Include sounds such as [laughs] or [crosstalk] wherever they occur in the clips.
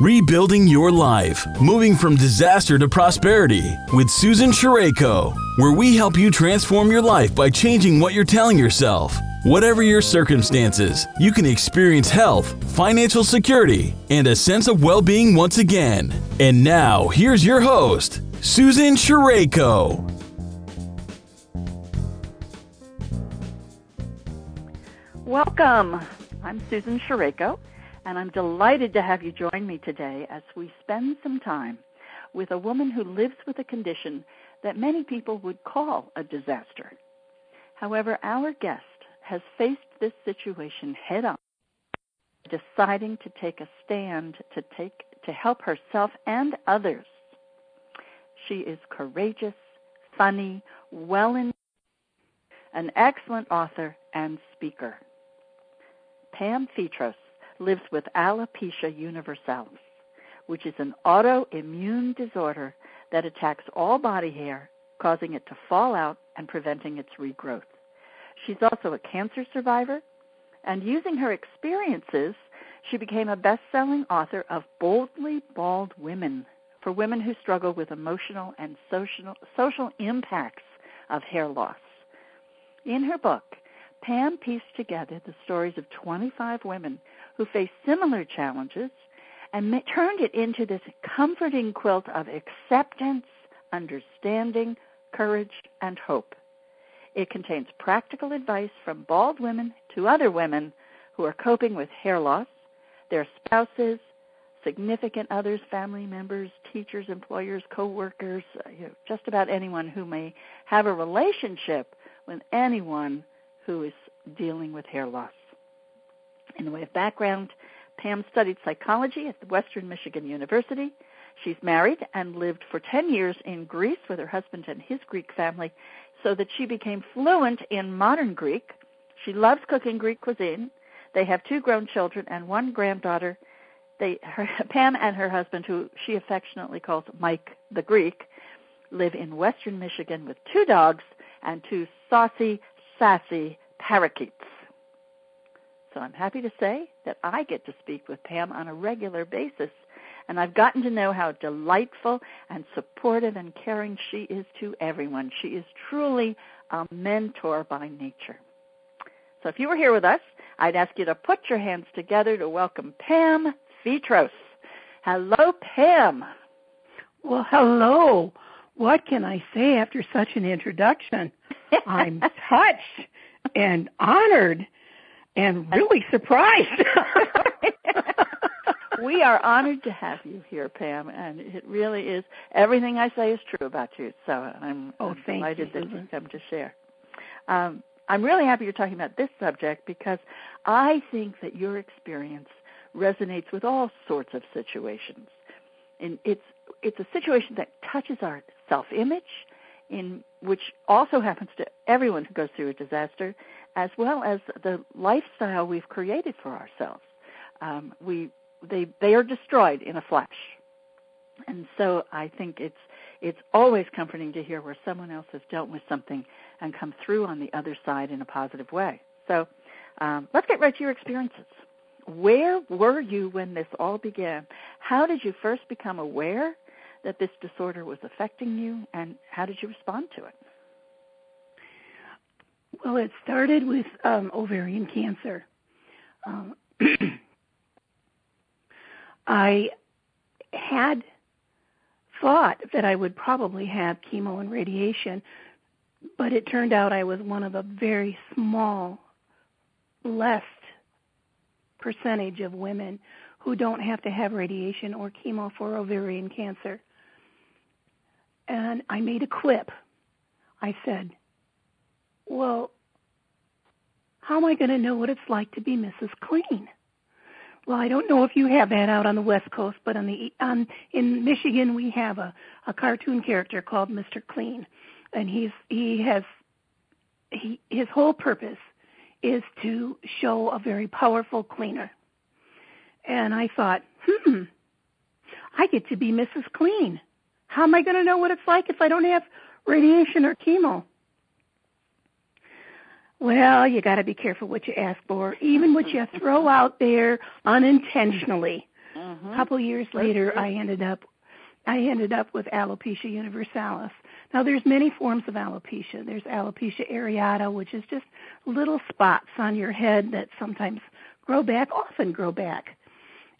Rebuilding Your Life, Moving from Disaster to Prosperity with Susan Sherayko, where we help you transform your life by changing what you're telling yourself. Whatever your circumstances, you can experience health, financial security, and a sense of well being once again. And now, here's your host, Susan Sherayko. Welcome. I'm Susan Sherayko and I'm delighted to have you join me today as we spend some time with a woman who lives with a condition that many people would call a disaster. However, our guest has faced this situation head on, deciding to take a stand to take to help herself and others. She is courageous, funny, well in an excellent author and speaker. Pam Fetros lives with alopecia universalis, which is an autoimmune disorder that attacks all body hair, causing it to fall out and preventing its regrowth. She's also a cancer survivor, and using her experiences, she became a best selling author of Boldly Bald Women for women who struggle with emotional and social, social impacts of hair loss. In her book, Pam pieced together the stories of 25 women who faced similar challenges and ma- turned it into this comforting quilt of acceptance, understanding, courage, and hope. It contains practical advice from bald women to other women who are coping with hair loss, their spouses, significant others, family members, teachers, employers, co-workers, uh, you know, just about anyone who may have a relationship with anyone who is dealing with hair loss. In the way of background, Pam studied psychology at the Western Michigan University. She's married and lived for 10 years in Greece with her husband and his Greek family so that she became fluent in modern Greek. She loves cooking Greek cuisine. They have two grown children and one granddaughter. They, her, [laughs] Pam and her husband, who she affectionately calls Mike the Greek, live in Western Michigan with two dogs and two saucy, sassy parakeets. So I'm happy to say that I get to speak with Pam on a regular basis, and I've gotten to know how delightful and supportive and caring she is to everyone. She is truly a mentor by nature. So if you were here with us, I'd ask you to put your hands together to welcome Pam Fetros. Hello, Pam. Well, hello. What can I say after such an introduction? [laughs] I'm touched and honored and really surprised. [laughs] [laughs] we are honored to have you here, Pam, and it really is everything I say is true about you. So I'm, oh, I'm delighted you, that you come to share. Um, I'm really happy you're talking about this subject because I think that your experience resonates with all sorts of situations. And it's it's a situation that touches our self-image, in which also happens to everyone who goes through a disaster, as well as the lifestyle we've created for ourselves. Um, we they they are destroyed in a flash, and so I think it's it's always comforting to hear where someone else has dealt with something and come through on the other side in a positive way. So um, let's get right to your experiences. Where were you when this all began? How did you first become aware that this disorder was affecting you, and how did you respond to it? Well, it started with um, ovarian cancer. Um, [clears throat] I had thought that I would probably have chemo and radiation, but it turned out I was one of a very small, less percentage of women who don't have to have radiation or chemo for ovarian cancer. And I made a quip. I said, well, how am I going to know what it's like to be Mrs. Clean? Well, I don't know if you have that out on the West Coast, but on the on in Michigan we have a a cartoon character called Mr. Clean, and he's he has he his whole purpose is to show a very powerful cleaner. And I thought, hmm, I get to be Mrs. Clean. How am I going to know what it's like if I don't have radiation or chemo? Well, you got to be careful what you ask for, even what you throw out there unintentionally. Mm-hmm. A couple years later, I ended up I ended up with alopecia universalis. Now, there's many forms of alopecia. There's alopecia areata, which is just little spots on your head that sometimes grow back, often grow back.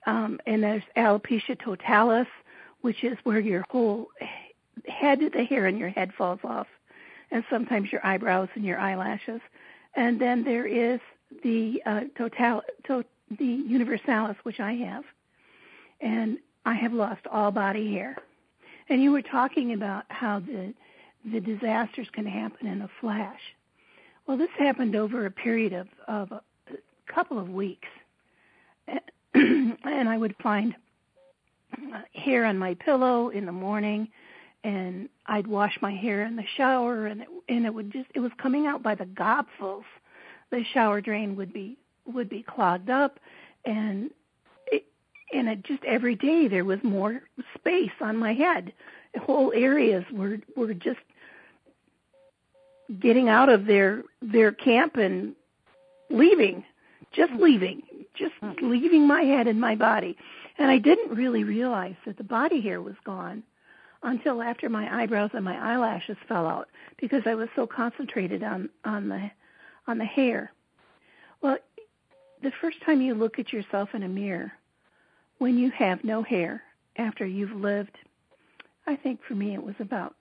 Um, and there's alopecia totalis, which is where your whole head, the hair in your head falls off, and sometimes your eyebrows and your eyelashes. And then there is the uh, total, to, the universalis, which I have, and I have lost all body hair. And you were talking about how the the disasters can happen in a flash. Well, this happened over a period of, of a couple of weeks, [clears throat] and I would find uh, hair on my pillow in the morning, and I'd wash my hair in the shower, and it, and it would just it was coming out by the gobfuls. The shower drain would be would be clogged up, and and it just every day there was more space on my head. Whole areas were were just getting out of their their camp and leaving, just hmm. leaving, just hmm. leaving my head and my body. And I didn't really realize that the body hair was gone until after my eyebrows and my eyelashes fell out because I was so concentrated on on the on the hair. Well, the first time you look at yourself in a mirror, when you have no hair after you've lived, I think for me it was about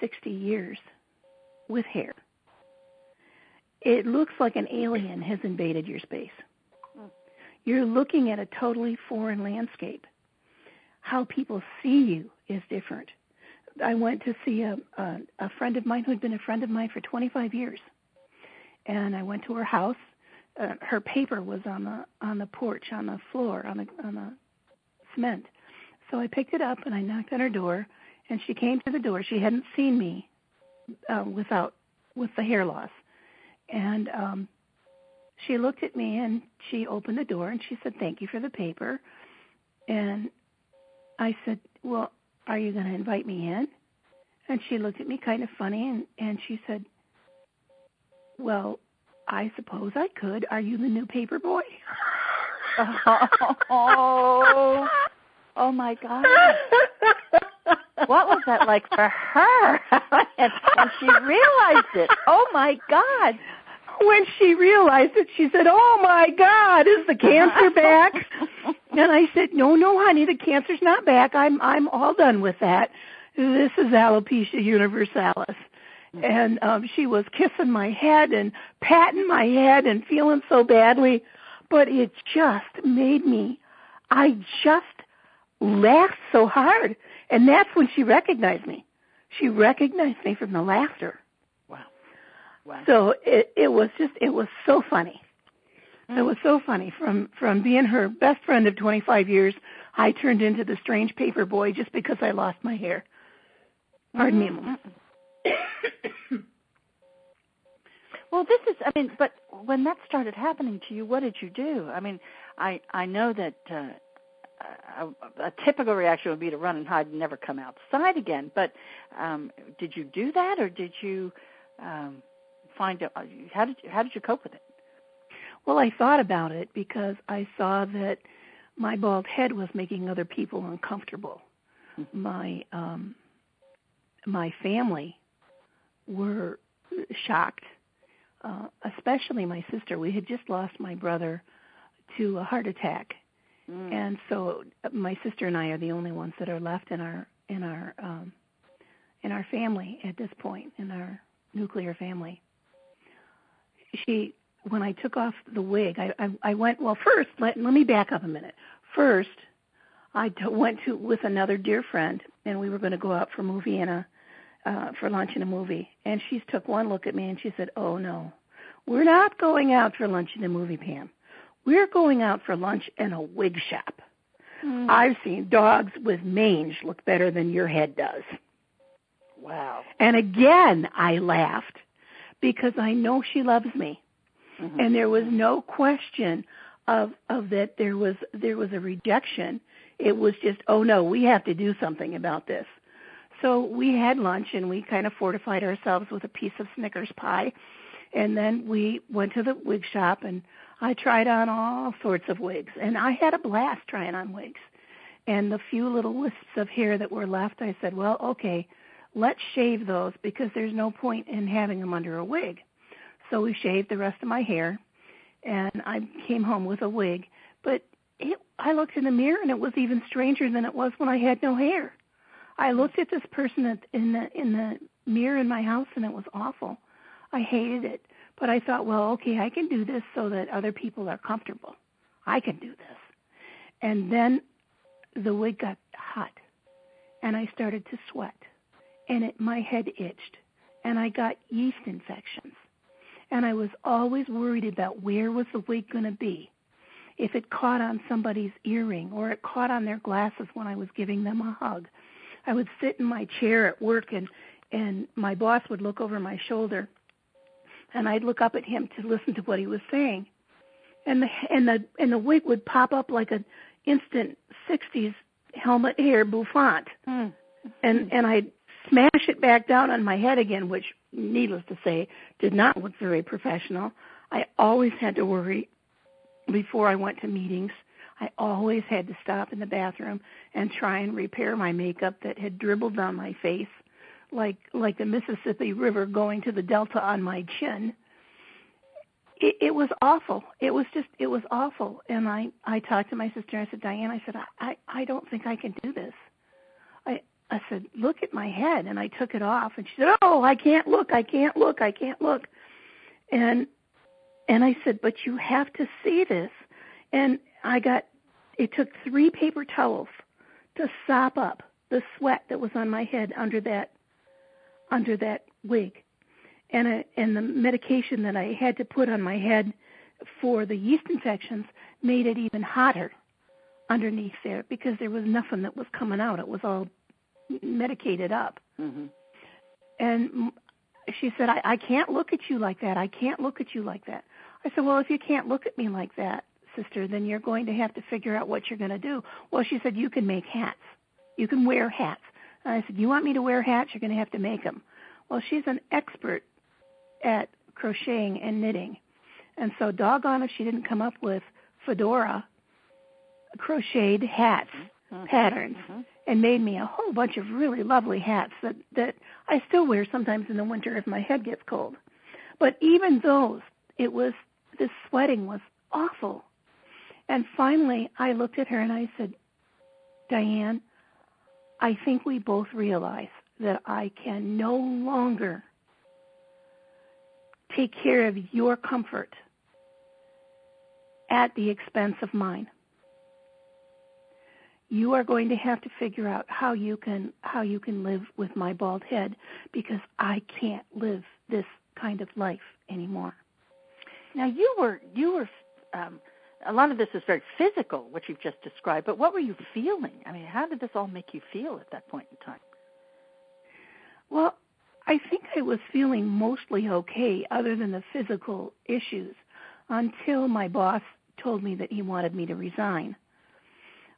60 years with hair. It looks like an alien has invaded your space. Hmm. You're looking at a totally foreign landscape. How people see you is different. I went to see a, a, a friend of mine who had been a friend of mine for 25 years, and I went to her house uh, her paper was on the on the porch on the floor on the on the cement. So I picked it up and I knocked on her door, and she came to the door. She hadn't seen me uh, without with the hair loss, and um, she looked at me and she opened the door and she said, "Thank you for the paper," and I said, "Well, are you going to invite me in?" And she looked at me kind of funny and and she said, "Well, I suppose I could. Are you the new paper boy? oh, [laughs] oh my God. what was that like for her [laughs] And she realized it? Oh my God. When she realized it, she said, "Oh my God, is the cancer back?" [laughs] and I said, "No, no, honey, the cancer's not back. I'm I'm all done with that. This is alopecia universalis." and um she was kissing my head and patting my head and feeling so badly. But it just made me i just laughed so hard. And that's when she recognized me. She recognized me from the laughter. Wow. Wow. So it it was just it was so funny mm. it was so funny from from being her best friend of 25 years i turned into the strange paper boy just because i lost my hair pardon mm-hmm. me [coughs] well, this is, I mean, but when that started happening to you, what did you do? I mean, I I know that uh, a, a typical reaction would be to run and hide and never come outside again. But um, did you do that, or did you um, find a, how did you, how did you cope with it? Well, I thought about it because I saw that my bald head was making other people uncomfortable. Mm-hmm. My um, my family were shocked, uh, especially my sister. We had just lost my brother to a heart attack, mm. and so uh, my sister and I are the only ones that are left in our in our um, in our family at this point in our nuclear family. She when I took off the wig, I I, I went well. First, let let me back up a minute. First, I t- went to with another dear friend, and we were going to go out for a movie in a uh, for lunch and a movie, and she took one look at me and she said, "Oh no, we're not going out for lunch and a movie, Pam. We're going out for lunch in a wig shop. Mm. I've seen dogs with mange look better than your head does." Wow. And again, I laughed because I know she loves me, mm-hmm. and there was no question of of that there was there was a rejection. It was just, "Oh no, we have to do something about this." So we had lunch and we kind of fortified ourselves with a piece of Snickers pie. And then we went to the wig shop and I tried on all sorts of wigs, and I had a blast trying on wigs. And the few little wisps of hair that were left, I said, well, okay, let's shave those because there's no point in having them under a wig. So we shaved the rest of my hair, and I came home with a wig. But it, I looked in the mirror, and it was even stranger than it was when I had no hair. I looked at this person in the in the mirror in my house, and it was awful. I hated it, but I thought, well, okay, I can do this so that other people are comfortable. I can do this. And then the wig got hot, and I started to sweat, and it, my head itched, and I got yeast infections, and I was always worried about where was the wig going to be. If it caught on somebody's earring or it caught on their glasses when I was giving them a hug, I would sit in my chair at work and and my boss would look over my shoulder and I'd look up at him to listen to what he was saying. And the and the and the wig would pop up like an instant 60s helmet hair bouffant. Mm. And and I'd smash it back down on my head again, which needless to say did not look very professional. I always had to worry before I went to meetings. I always had to stop in the bathroom and try and repair my makeup that had dribbled down my face like like the Mississippi River going to the delta on my chin. It, it was awful. It was just it was awful. And I I talked to my sister. and I said, Diane, I said I I, I don't think I can do this. I I said, look at my head, and I took it off, and she said, oh, I can't look, I can't look, I can't look, and and I said, but you have to see this, and I got it took three paper towels to sop up the sweat that was on my head under that under that wig. And, a, and the medication that I had to put on my head for the yeast infections made it even hotter underneath there because there was nothing that was coming out. It was all medicated up. Mm-hmm. And she said, I, I can't look at you like that. I can't look at you like that. I said, Well, if you can't look at me like that, sister, then you're going to have to figure out what you're going to do. Well, she said, You can make hats. You can wear hats. And I said, You want me to wear hats? You're going to have to make them. Well, she's an expert at crocheting and knitting. And so, doggone if she didn't come up with fedora crocheted hats mm-hmm. patterns mm-hmm. and made me a whole bunch of really lovely hats that that I still wear sometimes in the winter if my head gets cold. But even those, it was the sweating was awful. And finally, I looked at her and I said, Diane, I think we both realize that I can no longer take care of your comfort at the expense of mine. You are going to have to figure out how you can how you can live with my bald head because I can't live this kind of life anymore. Now you were you were um, a lot of this is very physical, what you've just described, but what were you feeling? I mean, how did this all make you feel at that point in time? Well, I think I was feeling mostly okay, other than the physical issues, until my boss told me that he wanted me to resign.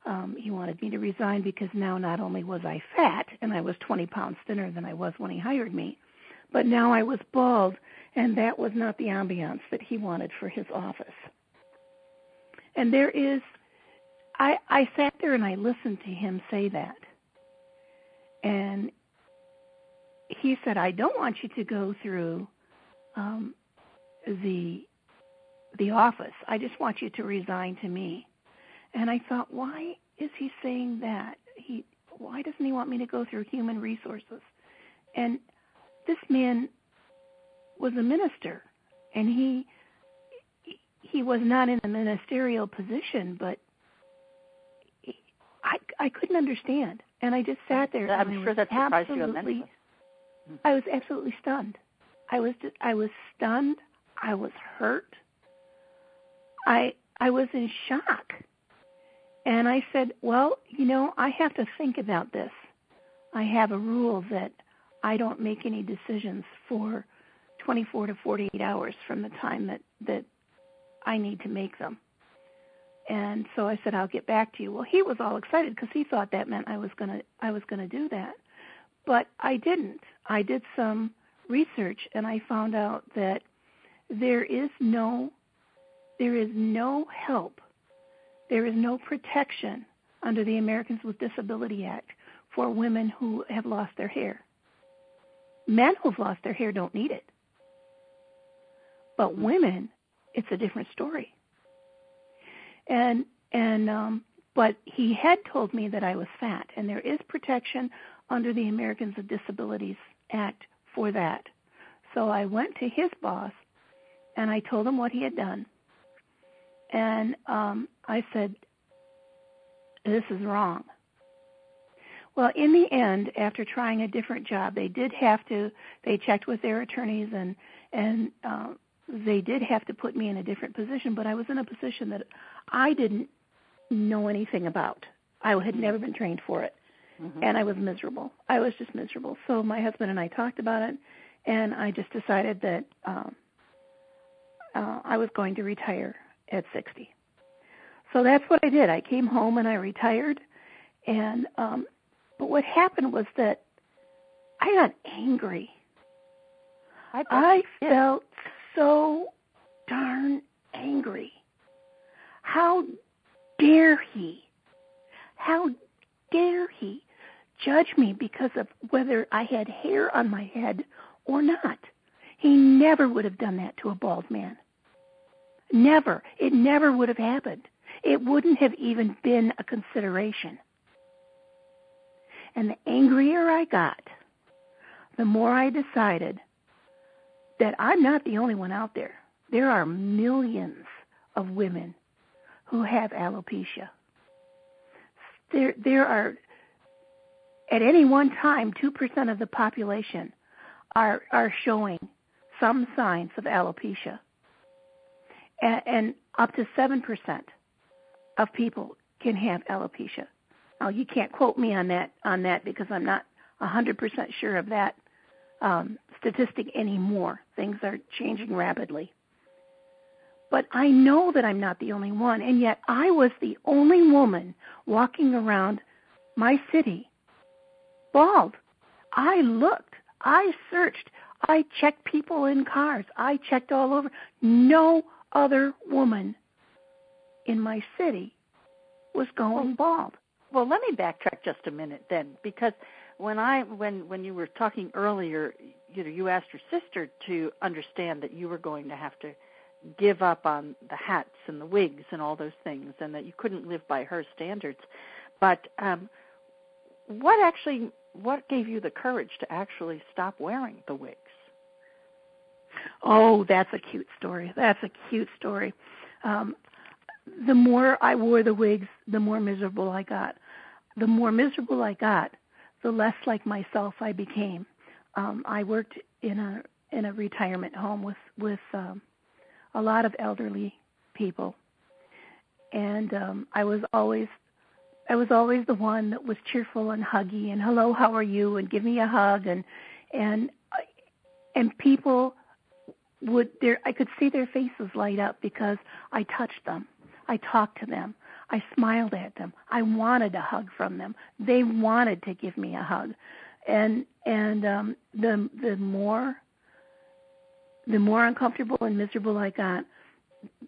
Um, he wanted me to resign because now not only was I fat and I was 20 pounds thinner than I was when he hired me, but now I was bald, and that was not the ambiance that he wanted for his office. And there is, I, I sat there and I listened to him say that. And he said, I don't want you to go through um, the the office. I just want you to resign to me. And I thought, why is he saying that? He why doesn't he want me to go through human resources? And this man was a minister and he he was not in a ministerial position, but he, I I couldn't understand, and I just sat there. I'm sure that surprised you immensely. I was absolutely stunned. I was just, I was stunned. I was hurt. I I was in shock. And I said, "Well, you know, I have to think about this. I have a rule that I don't make any decisions for 24 to 48 hours from the time that that I need to make them. And so I said, I'll get back to you. Well, he was all excited because he thought that meant I was gonna I was gonna do that, but I didn't. I did some research and I found out that there is no there is no help, there is no protection under the Americans with Disability Act for women who have lost their hair. Men who've lost their hair don't need it. But women, it's a different story. And and um but he had told me that I was fat and there is protection under the Americans with Disabilities Act for that. So I went to his boss and I told him what he had done. And um I said this is wrong. Well, in the end, after trying a different job, they did have to. They checked with their attorneys, and and uh, they did have to put me in a different position. But I was in a position that I didn't know anything about. I had never been trained for it, mm-hmm. and I was miserable. I was just miserable. So my husband and I talked about it, and I just decided that um, uh, I was going to retire at 60. So that's what I did. I came home and I retired, and um, but what happened was that I got angry. I, I felt so darn angry. How dare he? How dare he judge me because of whether I had hair on my head or not? He never would have done that to a bald man. Never. It never would have happened. It wouldn't have even been a consideration. And the angrier I got, the more I decided that I'm not the only one out there. There are millions of women who have alopecia. There, there are, at any one time, 2% of the population are, are showing some signs of alopecia. And, and up to 7% of people can have alopecia. Now, you can't quote me on that on that because I'm not 100% sure of that um, statistic anymore. Things are changing rapidly. But I know that I'm not the only one, and yet I was the only woman walking around my city bald. I looked, I searched, I checked people in cars, I checked all over. No other woman in my city was going bald. Well, let me backtrack just a minute then, because when I when when you were talking earlier, you know, you asked your sister to understand that you were going to have to give up on the hats and the wigs and all those things, and that you couldn't live by her standards. But um, what actually what gave you the courage to actually stop wearing the wigs? Oh, that's a cute story. That's a cute story. Um, the more I wore the wigs, the more miserable I got. The more miserable I got, the less like myself I became. Um, I worked in a in a retirement home with with um, a lot of elderly people, and um, I was always I was always the one that was cheerful and huggy and hello, how are you, and give me a hug and and and people would there I could see their faces light up because I touched them I talked to them. I smiled at them. I wanted a hug from them. They wanted to give me a hug. And and um the the more the more uncomfortable and miserable I got,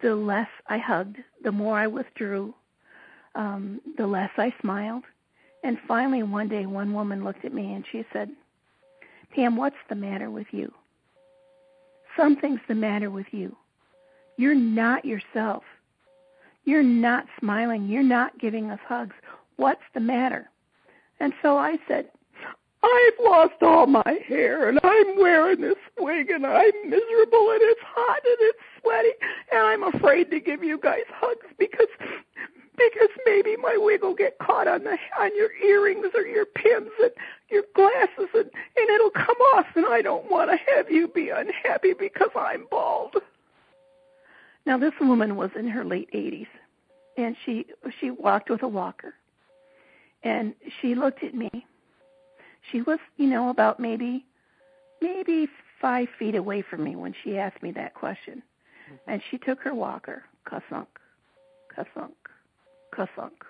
the less I hugged, the more I withdrew, um, the less I smiled. And finally one day one woman looked at me and she said, Pam, what's the matter with you? Something's the matter with you. You're not yourself. You're not smiling. You're not giving us hugs. What's the matter? And so I said, I've lost all my hair and I'm wearing this wig and I'm miserable and it's hot and it's sweaty and I'm afraid to give you guys hugs because because maybe my wig will get caught on the on your earrings or your pins and your glasses and and it'll come off and I don't want to have you be unhappy because I'm bald. Now this woman was in her late 80s and she she walked with a walker. And she looked at me. She was, you know, about maybe maybe 5 feet away from me when she asked me that question. Mm-hmm. And she took her walker, kasunk, kasunk, kasunk,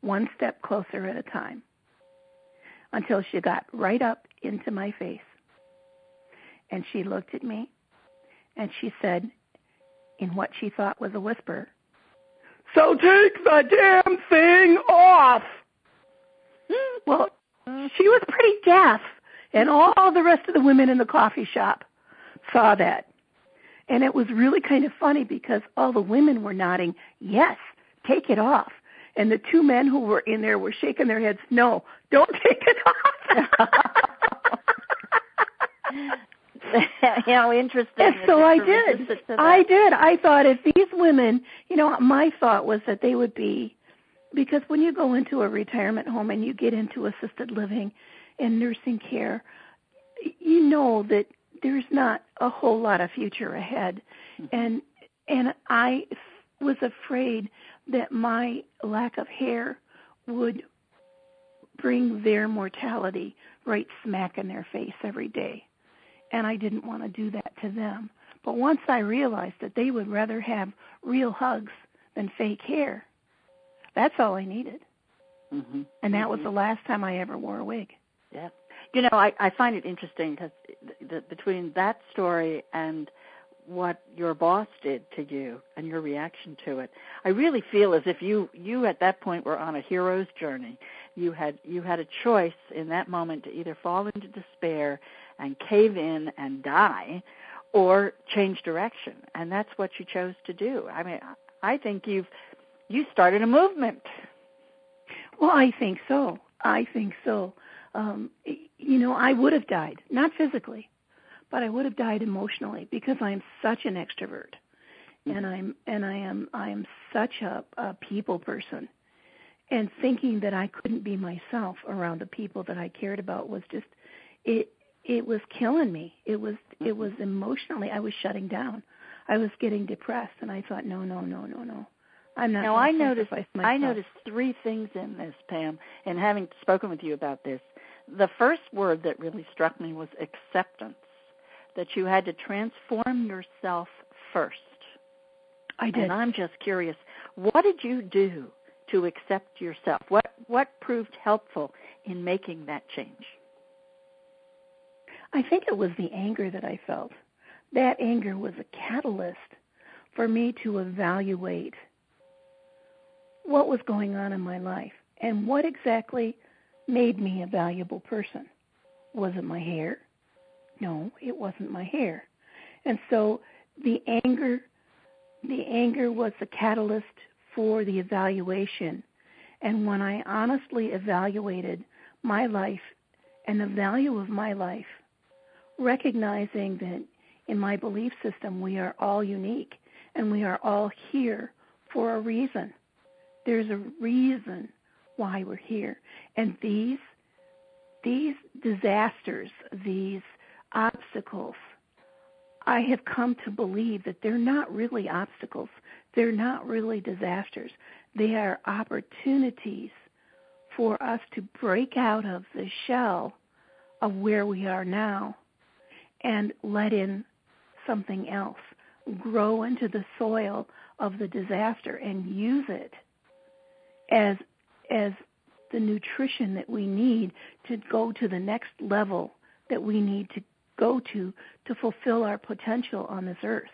one step closer at a time until she got right up into my face. And she looked at me and she said, in what she thought was a whisper. So take the damn thing off. Hmm, well, she was pretty deaf, and all the rest of the women in the coffee shop saw that. And it was really kind of funny because all the women were nodding, yes, take it off. And the two men who were in there were shaking their heads, no, don't [laughs] take it off. [laughs] [laughs] How interesting. And so I did. I did. I thought if these women, you know, my thought was that they would be, because when you go into a retirement home and you get into assisted living and nursing care, you know that there's not a whole lot of future ahead. Mm-hmm. And and I was afraid that my lack of hair would bring their mortality right smack in their face every day and I didn't want to do that to them. But once I realized that they would rather have real hugs than fake hair, that's all I needed. Mm-hmm. And that mm-hmm. was the last time I ever wore a wig. Yeah. You know, I, I find it interesting because the, between that story and what your boss did to you and your reaction to it, I really feel as if you you at that point were on a hero's journey. You had you had a choice in that moment to either fall into despair and cave in and die or change direction. And that's what you chose to do. I mean i think you've you started a movement. Well i think so. I think so. Um you know i would have died not physically but i would have died emotionally because i am such an extrovert. Mm-hmm. and i'm and i am i am such a, a people person and thinking that i couldn't be myself around the people that i cared about was just it it was killing me. It was it mm-hmm. was emotionally I was shutting down. I was getting depressed and I thought no no no no no. I'm not Now I noticed I noticed three things in this Pam and having spoken with you about this. The first word that really struck me was acceptance. That you had to transform yourself first. I did. And I'm just curious, what did you do to accept yourself? What what proved helpful in making that change? I think it was the anger that I felt. That anger was a catalyst for me to evaluate what was going on in my life and what exactly made me a valuable person. Was it my hair? No, it wasn't my hair. And so the anger the anger was the catalyst for the evaluation. And when I honestly evaluated my life and the value of my life, recognizing that in my belief system we are all unique and we are all here for a reason. There's a reason why we're here. And these these disasters, these obstacles, I have come to believe that they're not really obstacles. They're not really disasters. They are opportunities for us to break out of the shell of where we are now and let in something else, grow into the soil of the disaster and use it as as the nutrition that we need to go to the next level that we need to go to to fulfill our potential on this earth.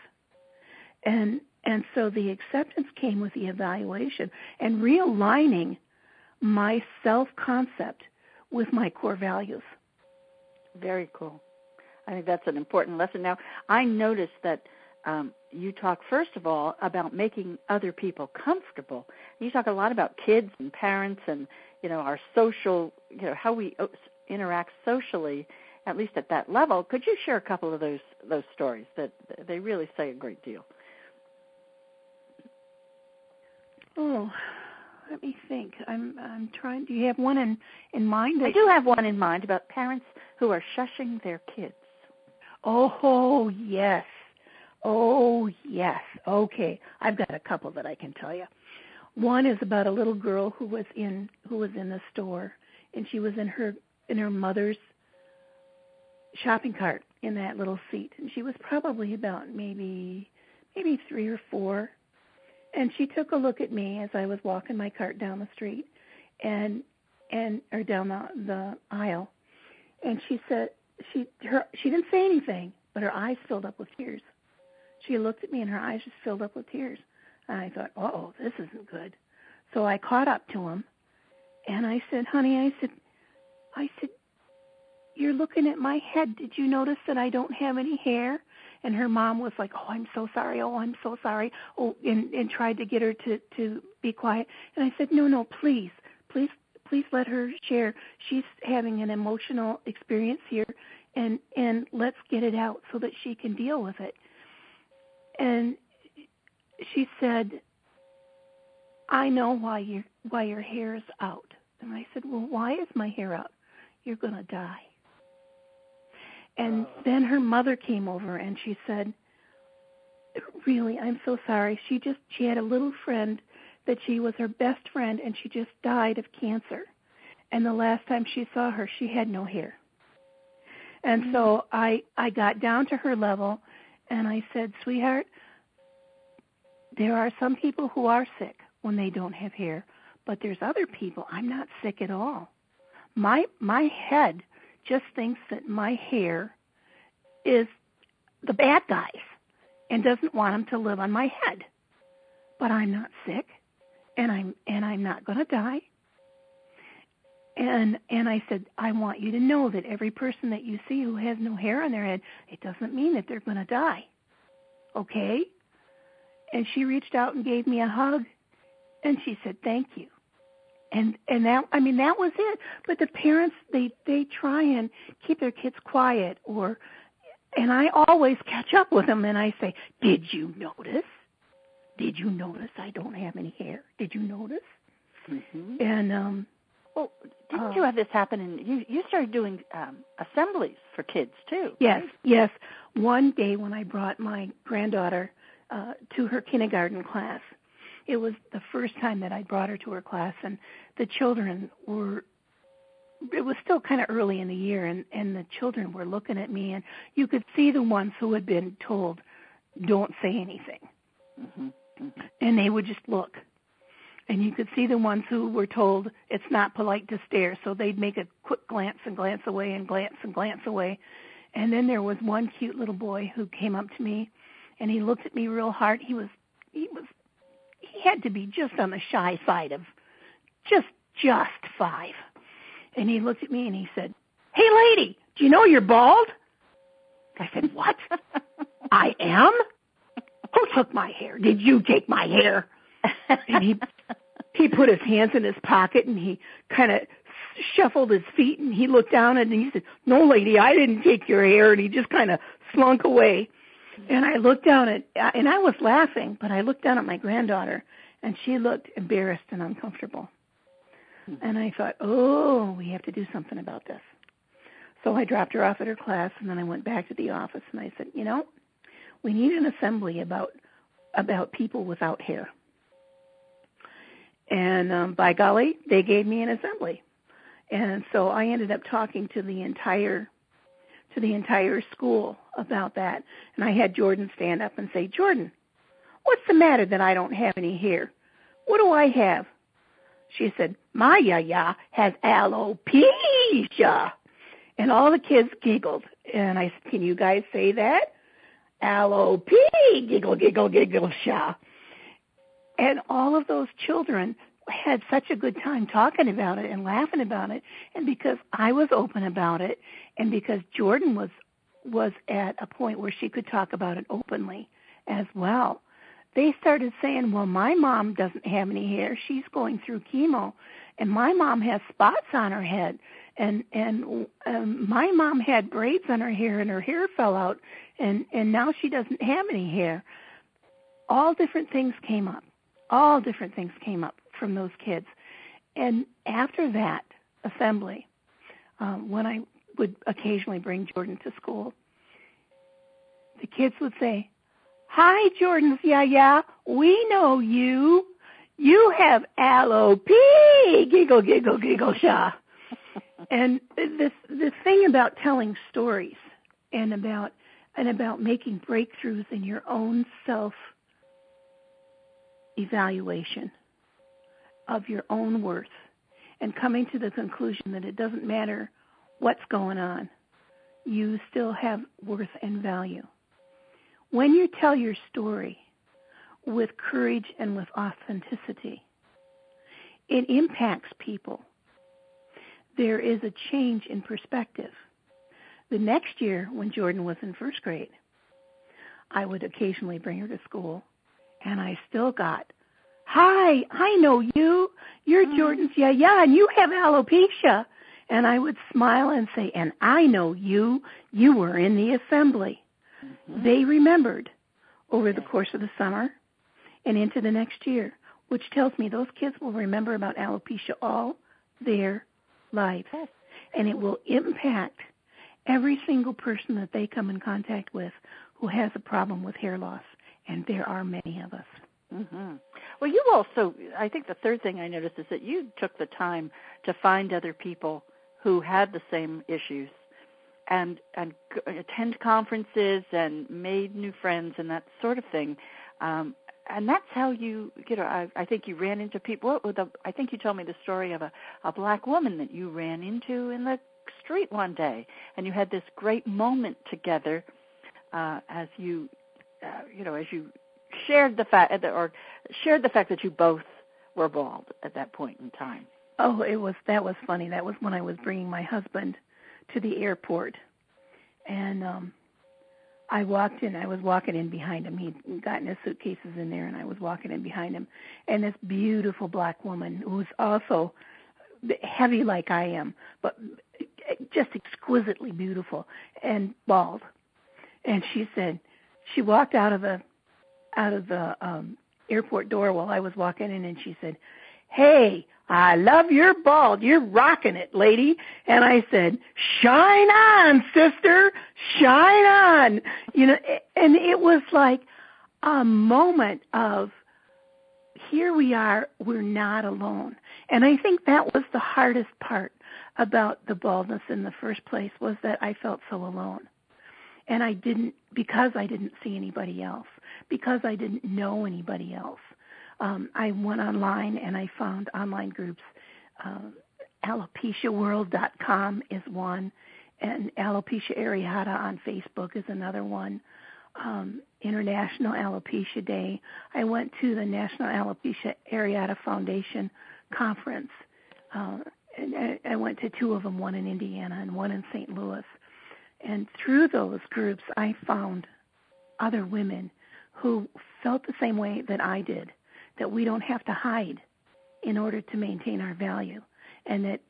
And and so the acceptance came with the evaluation and realigning my self concept with my core values. Very cool. I think that's an important lesson. Now, I noticed that um, you talk first of all about making other people comfortable. You talk a lot about kids and parents and you know our social, you know how we interact socially, at least at that level. Could you share a couple of those those stories that they really say a great deal? Oh, let me think. I'm I'm trying. Do you have one in in mind? I do have one in mind about parents who are shushing their kids. Oh, yes. Oh, yes. Okay. I've got a couple that I can tell you. One is about a little girl who was in who was in the store and she was in her in her mother's shopping cart in that little seat and she was probably about maybe maybe 3 or 4 and she took a look at me as I was walking my cart down the street and and or down the the aisle and she said she her she didn't say anything, but her eyes filled up with tears. she looked at me and her eyes just filled up with tears. And I thought, oh, this isn't good. So I caught up to him and I said, honey, I said, I said, you're looking at my head. Did you notice that I don't have any hair? And her mom was like, oh, I'm so sorry. Oh, I'm so sorry. Oh, and, and tried to get her to, to be quiet. And I said, no, no, please, please, please let her share. She's having an emotional experience here and, and let's get it out so that she can deal with it. And she said, I know why your why your hair is out. And I said, Well, why is my hair out? You're gonna die. And then her mother came over and she said, Really, I'm so sorry. She just she had a little friend that she was her best friend and she just died of cancer. And the last time she saw her, she had no hair. And mm-hmm. so I I got down to her level and I said, "Sweetheart, there are some people who are sick when they don't have hair, but there's other people. I'm not sick at all. My my head just thinks that my hair is the bad guys and doesn't want them to live on my head. But I'm not sick and I'm and I'm not going to die. And and I said, I want you to know that every person that you see who has no hair on their head, it doesn't mean that they're going to die. Okay? and she reached out and gave me a hug and she said thank you and and that i mean that was it but the parents they they try and keep their kids quiet or and i always catch up with them and i say did you notice did you notice i don't have any hair did you notice mm-hmm. and um well didn't uh, you have this happen and you you started doing um assemblies for kids too yes right? yes one day when i brought my granddaughter uh, to her kindergarten class. It was the first time that I brought her to her class, and the children were. It was still kind of early in the year, and and the children were looking at me, and you could see the ones who had been told, "Don't say anything," mm-hmm. Mm-hmm. and they would just look. And you could see the ones who were told it's not polite to stare, so they'd make a quick glance and glance away and glance and glance away. And then there was one cute little boy who came up to me and he looked at me real hard. He was he was he had to be just on the shy side of just just five. And he looked at me and he said, "Hey lady, do you know you're bald?" I said, "What? [laughs] I am? Who took my hair? Did you take my hair?" And he he put his hands in his pocket and he kind of shuffled his feet and he looked down and he said, "No, lady, I didn't take your hair." And he just kind of slunk away. And I looked down at, and I was laughing, but I looked down at my granddaughter, and she looked embarrassed and uncomfortable. Mm-hmm. And I thought, oh, we have to do something about this. So I dropped her off at her class, and then I went back to the office, and I said, you know, we need an assembly about about people without hair. And um, by golly, they gave me an assembly. And so I ended up talking to the entire to the entire school about that. And I had Jordan stand up and say, Jordan, what's the matter that I don't have any hair? What do I have? She said, my yaya has alopecia. And all the kids giggled. And I said, can you guys say that? Alopecia, giggle, giggle, giggle, sha. And all of those children had such a good time talking about it and laughing about it and because I was open about it and because Jordan was was at a point where she could talk about it openly as well. They started saying, "Well, my mom doesn't have any hair. She's going through chemo, and my mom has spots on her head, and and um, my mom had braids on her hair, and her hair fell out, and and now she doesn't have any hair." All different things came up. All different things came up from those kids. And after that assembly, um, when I would occasionally bring Jordan to school, the kids would say, Hi, Jordan's yeah, yeah, we know you. You have alopecia, giggle, giggle, giggle, sha. [laughs] and this the thing about telling stories and about and about making breakthroughs in your own self evaluation of your own worth and coming to the conclusion that it doesn't matter what's going on, you still have worth and value. when you tell your story with courage and with authenticity, it impacts people. There is a change in perspective. The next year, when Jordan was in first grade, I would occasionally bring her to school, and I still got, Hi, I know you. You're mm. Jordan's yeah, yeah, and you have alopecia. And I would smile and say, And I know you. You were in the assembly. Mm-hmm. They remembered over the course of the summer and into the next year, which tells me those kids will remember about alopecia all their life. And it will impact every single person that they come in contact with who has a problem with hair loss. And there are many of us. Mm-hmm. Well, you also, I think the third thing I noticed is that you took the time to find other people who had the same issues and and attend conferences and made new friends and that sort of thing. Um, and that's how you, you know, I, I think you ran into people. A, I think you told me the story of a, a black woman that you ran into in the street one day, and you had this great moment together uh, as you, uh, you know, as you shared the fact or shared the fact that you both were bald at that point in time. Oh, it was that was funny. That was when I was bringing my husband to the airport, and um I walked in. I was walking in behind him. He'd gotten his suitcases in there, and I was walking in behind him. And this beautiful black woman, who's also heavy like I am, but just exquisitely beautiful and bald. And she said, she walked out of the out of the um airport door while I was walking in, and she said, "Hey, I love your bald. You're rocking it, lady. And I said, shine on, sister, shine on. You know, and it was like a moment of here we are, we're not alone. And I think that was the hardest part about the baldness in the first place was that I felt so alone. And I didn't, because I didn't see anybody else, because I didn't know anybody else um, I went online and I found online groups. Uh, AlopeciaWorld.com is one, and Alopecia Areata on Facebook is another one. Um, International Alopecia Day. I went to the National Alopecia Areata Foundation conference. Uh, and I, I went to two of them, one in Indiana and one in St. Louis. And through those groups, I found other women who felt the same way that I did that we don't have to hide in order to maintain our value and that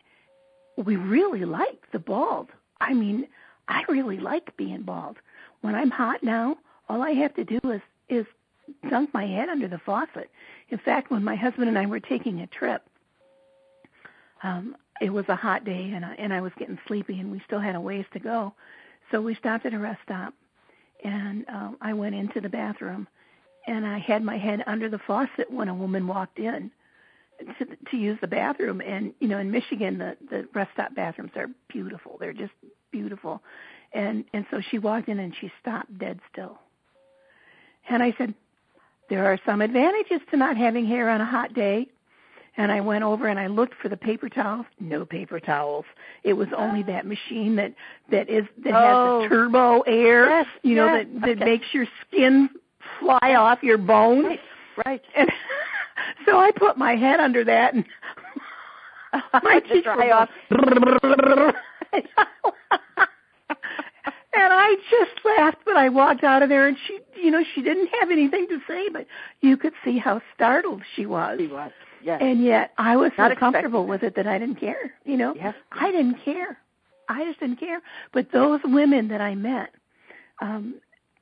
we really like the bald. I mean, I really like being bald. When I'm hot now, all I have to do is is dunk my head under the faucet. In fact, when my husband and I were taking a trip, um, it was a hot day and I, and I was getting sleepy and we still had a ways to go. So we stopped at a rest stop and um, I went into the bathroom and I had my head under the faucet when a woman walked in to to use the bathroom. And you know in Michigan the the rest stop bathrooms are beautiful. They're just beautiful. And and so she walked in and she stopped dead still. And I said there are some advantages to not having hair on a hot day and I went over and I looked for the paper towels. No paper towels. It was only that machine that that is that oh. has the oh. turbo air, yes, you know, yes. that that okay. makes your skin fly off your bones. Right. right. And [laughs] so I put my head under that and [laughs] my teeth dry off. [laughs] and I just laughed, but I walked out of there and she, you know, she didn't have anything to say, but you could see how startled she was. She was. Yes. And yet I was Not so comfortable with it that I didn't care, you know. Yes. I didn't care. I just didn't care. But those women that I met, um,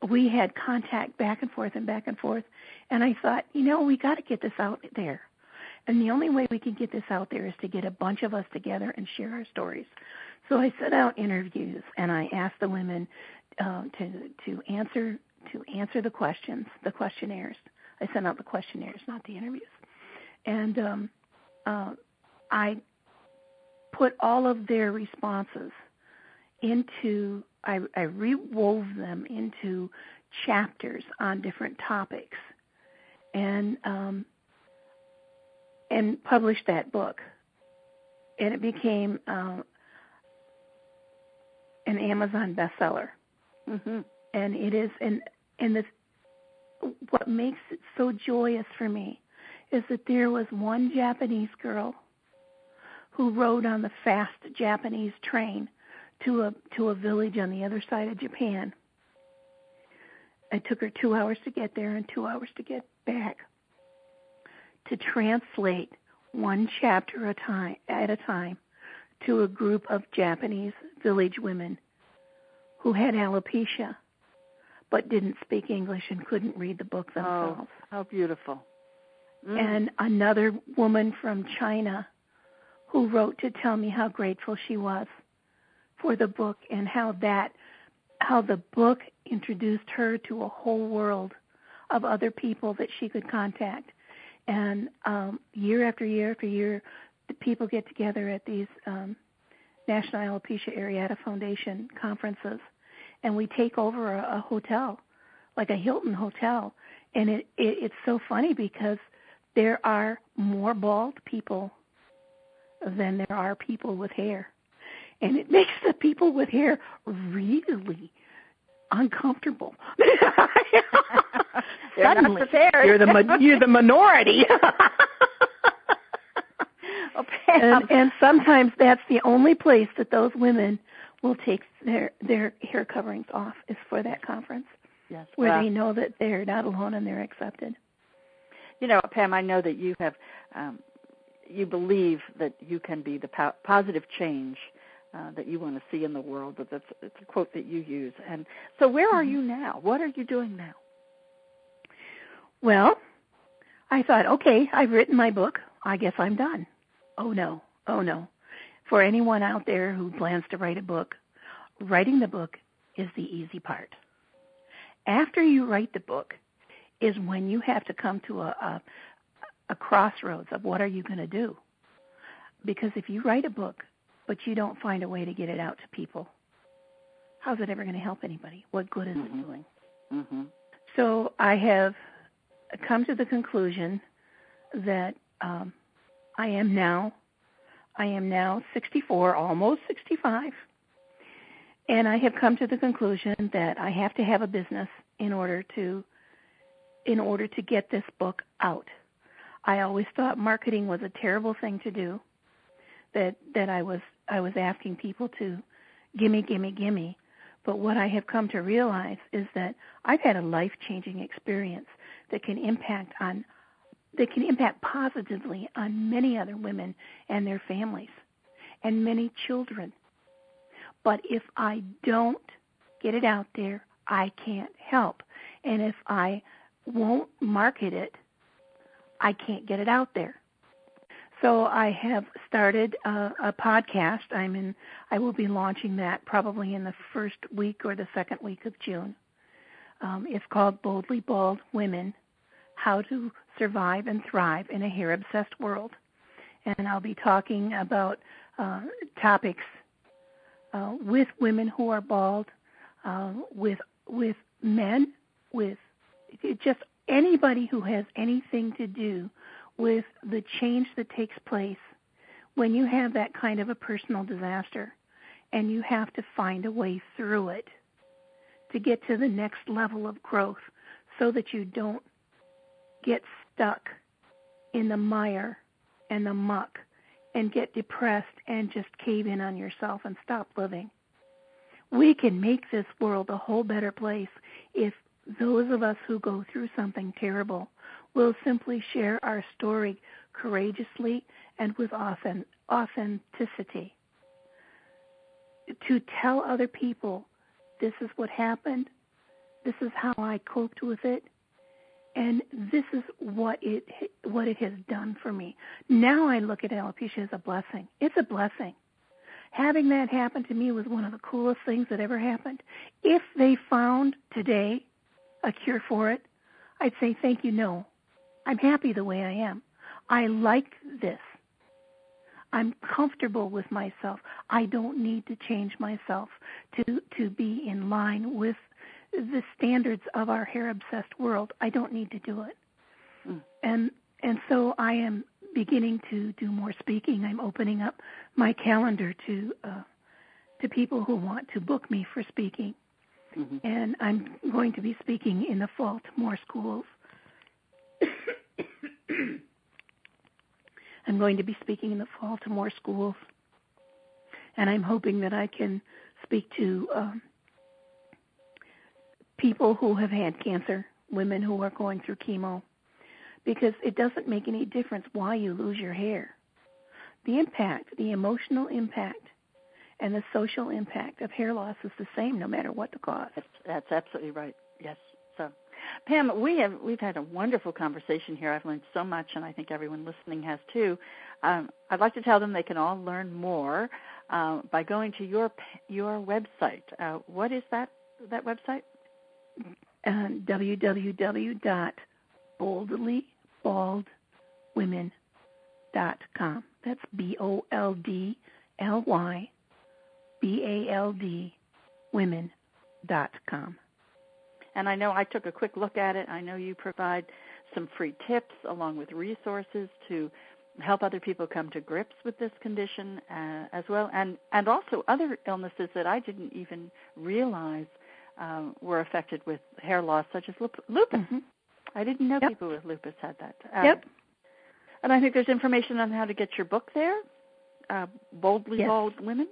we had contact back and forth and back and forth. And I thought, you know, we got to get this out there. And the only way we can get this out there is to get a bunch of us together and share our stories. So I set out interviews and I asked the women uh, to to answer to answer the questions, the questionnaires. I sent out the questionnaires, not the interviews. And um, uh, I put all of their responses into I, I rewove them into chapters on different topics and um, and published that book and it became uh, an Amazon bestseller mm-hmm. and it is and and the what makes it so joyous for me is that there was one Japanese girl who rode on the fast Japanese train to a to a village on the other side of Japan. It took her 2 hours to get there and 2 hours to get back to translate one chapter a time at a time to a group of Japanese village women who had alopecia but didn't speak English and couldn't read the book themselves. Oh, themselves. how beautiful. Mm. And another woman from China who wrote to tell me how grateful she was for the book and how that how the book introduced her to a whole world of other people that she could contact. And um, year after year after year, the people get together at these um, National Alopecia Areata Foundation conferences, and we take over a, a hotel, like a Hilton hotel. And it, it it's so funny because there are more bald people than there are people with hair. And it makes the people with hair really uncomfortable. [laughs] Suddenly. You're the you're the minority. [laughs] Oh, and, and sometimes that's the only place that those women will take their their hair coverings off is for that conference yes, where well, they know that they're not alone and they're accepted. You know, Pam, I know that you have, um, you believe that you can be the po- positive change uh, that you want to see in the world. That that's it's a quote that you use. And so, where are you now? What are you doing now? Well, I thought, okay, I've written my book. I guess I'm done. Oh no, oh no. For anyone out there who plans to write a book, writing the book is the easy part. After you write the book is when you have to come to a, a, a crossroads of what are you going to do. Because if you write a book, but you don't find a way to get it out to people, how's it ever going to help anybody? What good is Mhm. it doing? Mm-hmm. So I have come to the conclusion that um, I am now, I am now 64, almost 65, and I have come to the conclusion that I have to have a business in order to, in order to get this book out. I always thought marketing was a terrible thing to do. That that I was I was asking people to gimme gimme gimme but what I have come to realize is that I've had a life changing experience that can impact on that can impact positively on many other women and their families and many children. But if I don't get it out there, I can't help. And if I won't market it, I can't get it out there. So I have started a, a podcast. I'm in. I will be launching that probably in the first week or the second week of June. Um, it's called Boldly Bald Women: How to Survive and Thrive in a Hair Obsessed World. And I'll be talking about uh, topics uh, with women who are bald, uh, with with men, just anybody who has anything to do with the change that takes place when you have that kind of a personal disaster and you have to find a way through it to get to the next level of growth so that you don't get stuck in the mire and the muck and get depressed and just cave in on yourself and stop living. We can make this world a whole better place if those of us who go through something terrible will simply share our story courageously and with authenticity. To tell other people, this is what happened, this is how I coped with it, and this is what it what it has done for me. Now I look at alopecia as a blessing. It's a blessing. Having that happen to me was one of the coolest things that ever happened. If they found today a cure for it, I'd say thank you no. I'm happy the way I am. I like this. I'm comfortable with myself. I don't need to change myself to to be in line with the standards of our hair obsessed world. I don't need to do it. Mm. And and so I am beginning to do more speaking. I'm opening up my calendar to uh, to people who want to book me for speaking. Mm-hmm. and I'm going to be speaking in the fall to more schools. [coughs] I'm going to be speaking in the fall to more schools, and I'm hoping that I can speak to um, people who have had cancer, women who are going through chemo, because it doesn't make any difference why you lose your hair. The impact, the emotional impact, and the social impact of hair loss is the same no matter what the cause. That's, that's absolutely right. Yes. So, Pam, we have we've had a wonderful conversation here. I've learned so much, and I think everyone listening has too. Um, I'd like to tell them they can all learn more uh, by going to your your website. Uh, what is that that website? Uh, www.boldlybaldwomen.com. That's B O L D L Y B A L D women.com. And I know I took a quick look at it. I know you provide some free tips along with resources to help other people come to grips with this condition uh, as well, and and also other illnesses that I didn't even realize uh, were affected with hair loss, such as lupus. Mm-hmm. I didn't know yep. people with lupus had that. Um, yep. And I think there's information on how to get your book there, uh, Boldly yes. Bald Women.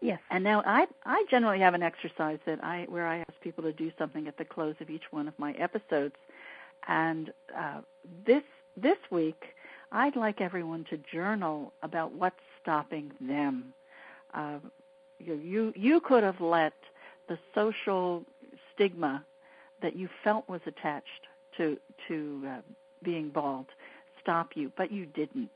Yes. And now I I generally have an exercise that I where I ask people to do something at the close of each one of my episodes, and uh, this this week I'd like everyone to journal about what's stopping them. Uh, you you you could have let the social stigma that you felt was attached to to uh, being bald stop you, but you didn't.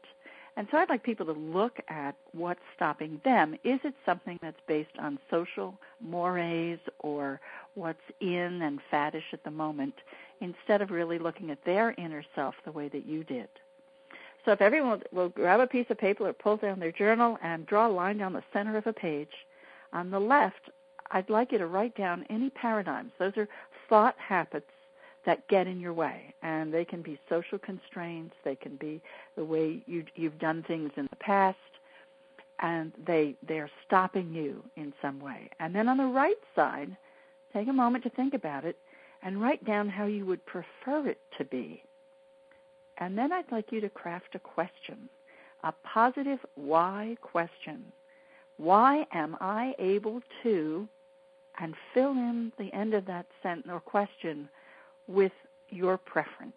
And so I'd like people to look at what's stopping them. Is it something that's based on social mores or what's in and faddish at the moment, instead of really looking at their inner self the way that you did? So if everyone will grab a piece of paper or pull down their journal and draw a line down the center of a page, on the left, I'd like you to write down any paradigms. Those are thought habits that get in your way, and they can be social constraints. They can be the way you, you've done things in the past, and they they're stopping you in some way. And then on the right side, take a moment to think about it, and write down how you would prefer it to be. And then I'd like you to craft a question, a positive why question. Why am I able to, and fill in the end of that sentence or question with your preference.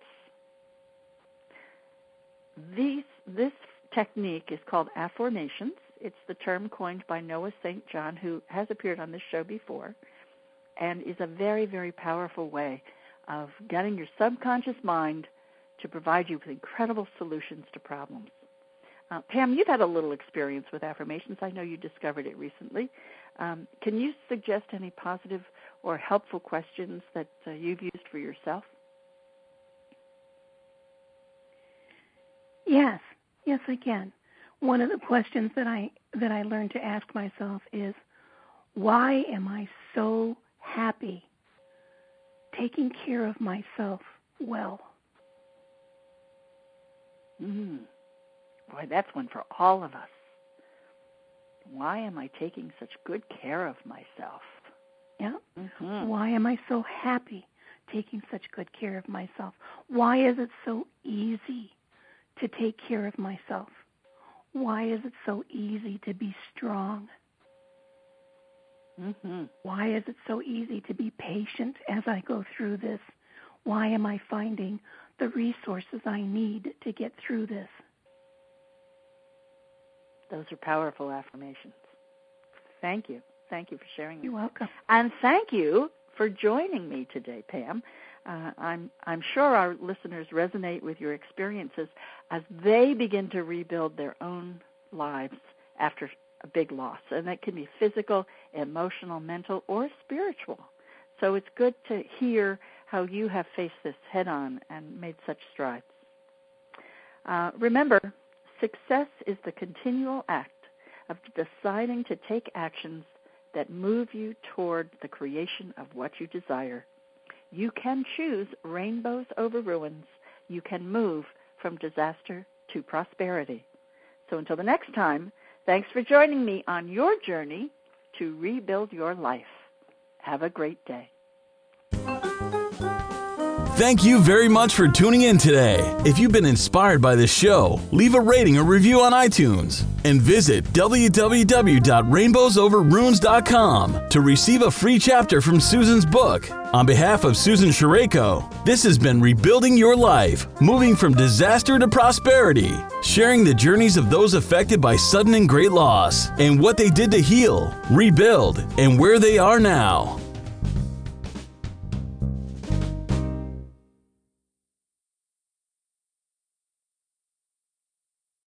These, this technique is called afformations. It's the term coined by Noah St. John, who has appeared on this show before, and is a very, very powerful way of getting your subconscious mind to provide you with incredible solutions to problems. Uh, Pam, you've had a little experience with afformations. I know you discovered it recently. Um, can you suggest any positive or helpful questions that uh, you've used for yourself? Yes, yes, I can. One of the questions that I that I learned to ask myself is, why am I so happy taking care of myself well? Mm. Boy, that's one for all of us. Why am I taking such good care of myself? Yeah. Mm-hmm. Why am I so happy taking such good care of myself? Why is it so easy to take care of myself? Why is it so easy to be strong? Mm-hmm. Why is it so easy to be patient as I go through this? Why am I finding the resources I need to get through this? Those are powerful afformations. Thank you. Thank you for sharing. You're welcome. And thank you for joining me today, Pam. Uh, I'm I'm sure our listeners resonate with your experiences as they begin to rebuild their own lives after a big loss, and that can be physical, emotional, mental, or spiritual. So it's good to hear how you have faced this head on and made such strides. Uh, remember, success is the continual act of deciding to take actions that move you toward the creation of what you desire. You can choose rainbows over ruins. You can move from disaster to prosperity. So until the next time, thanks for joining me on your journey to rebuild your life. Have a great day. Thank you very much for tuning in today. If you've been inspired by this show, leave a rating or review on iTunes and visit www.rainbowsoverruins.com to receive a free chapter from Susan's book. On behalf of Susan Sherayko, this has been Rebuilding Your Life, moving from disaster to prosperity, sharing the journeys of those affected by sudden and great loss and what they did to heal, rebuild, and where they are now.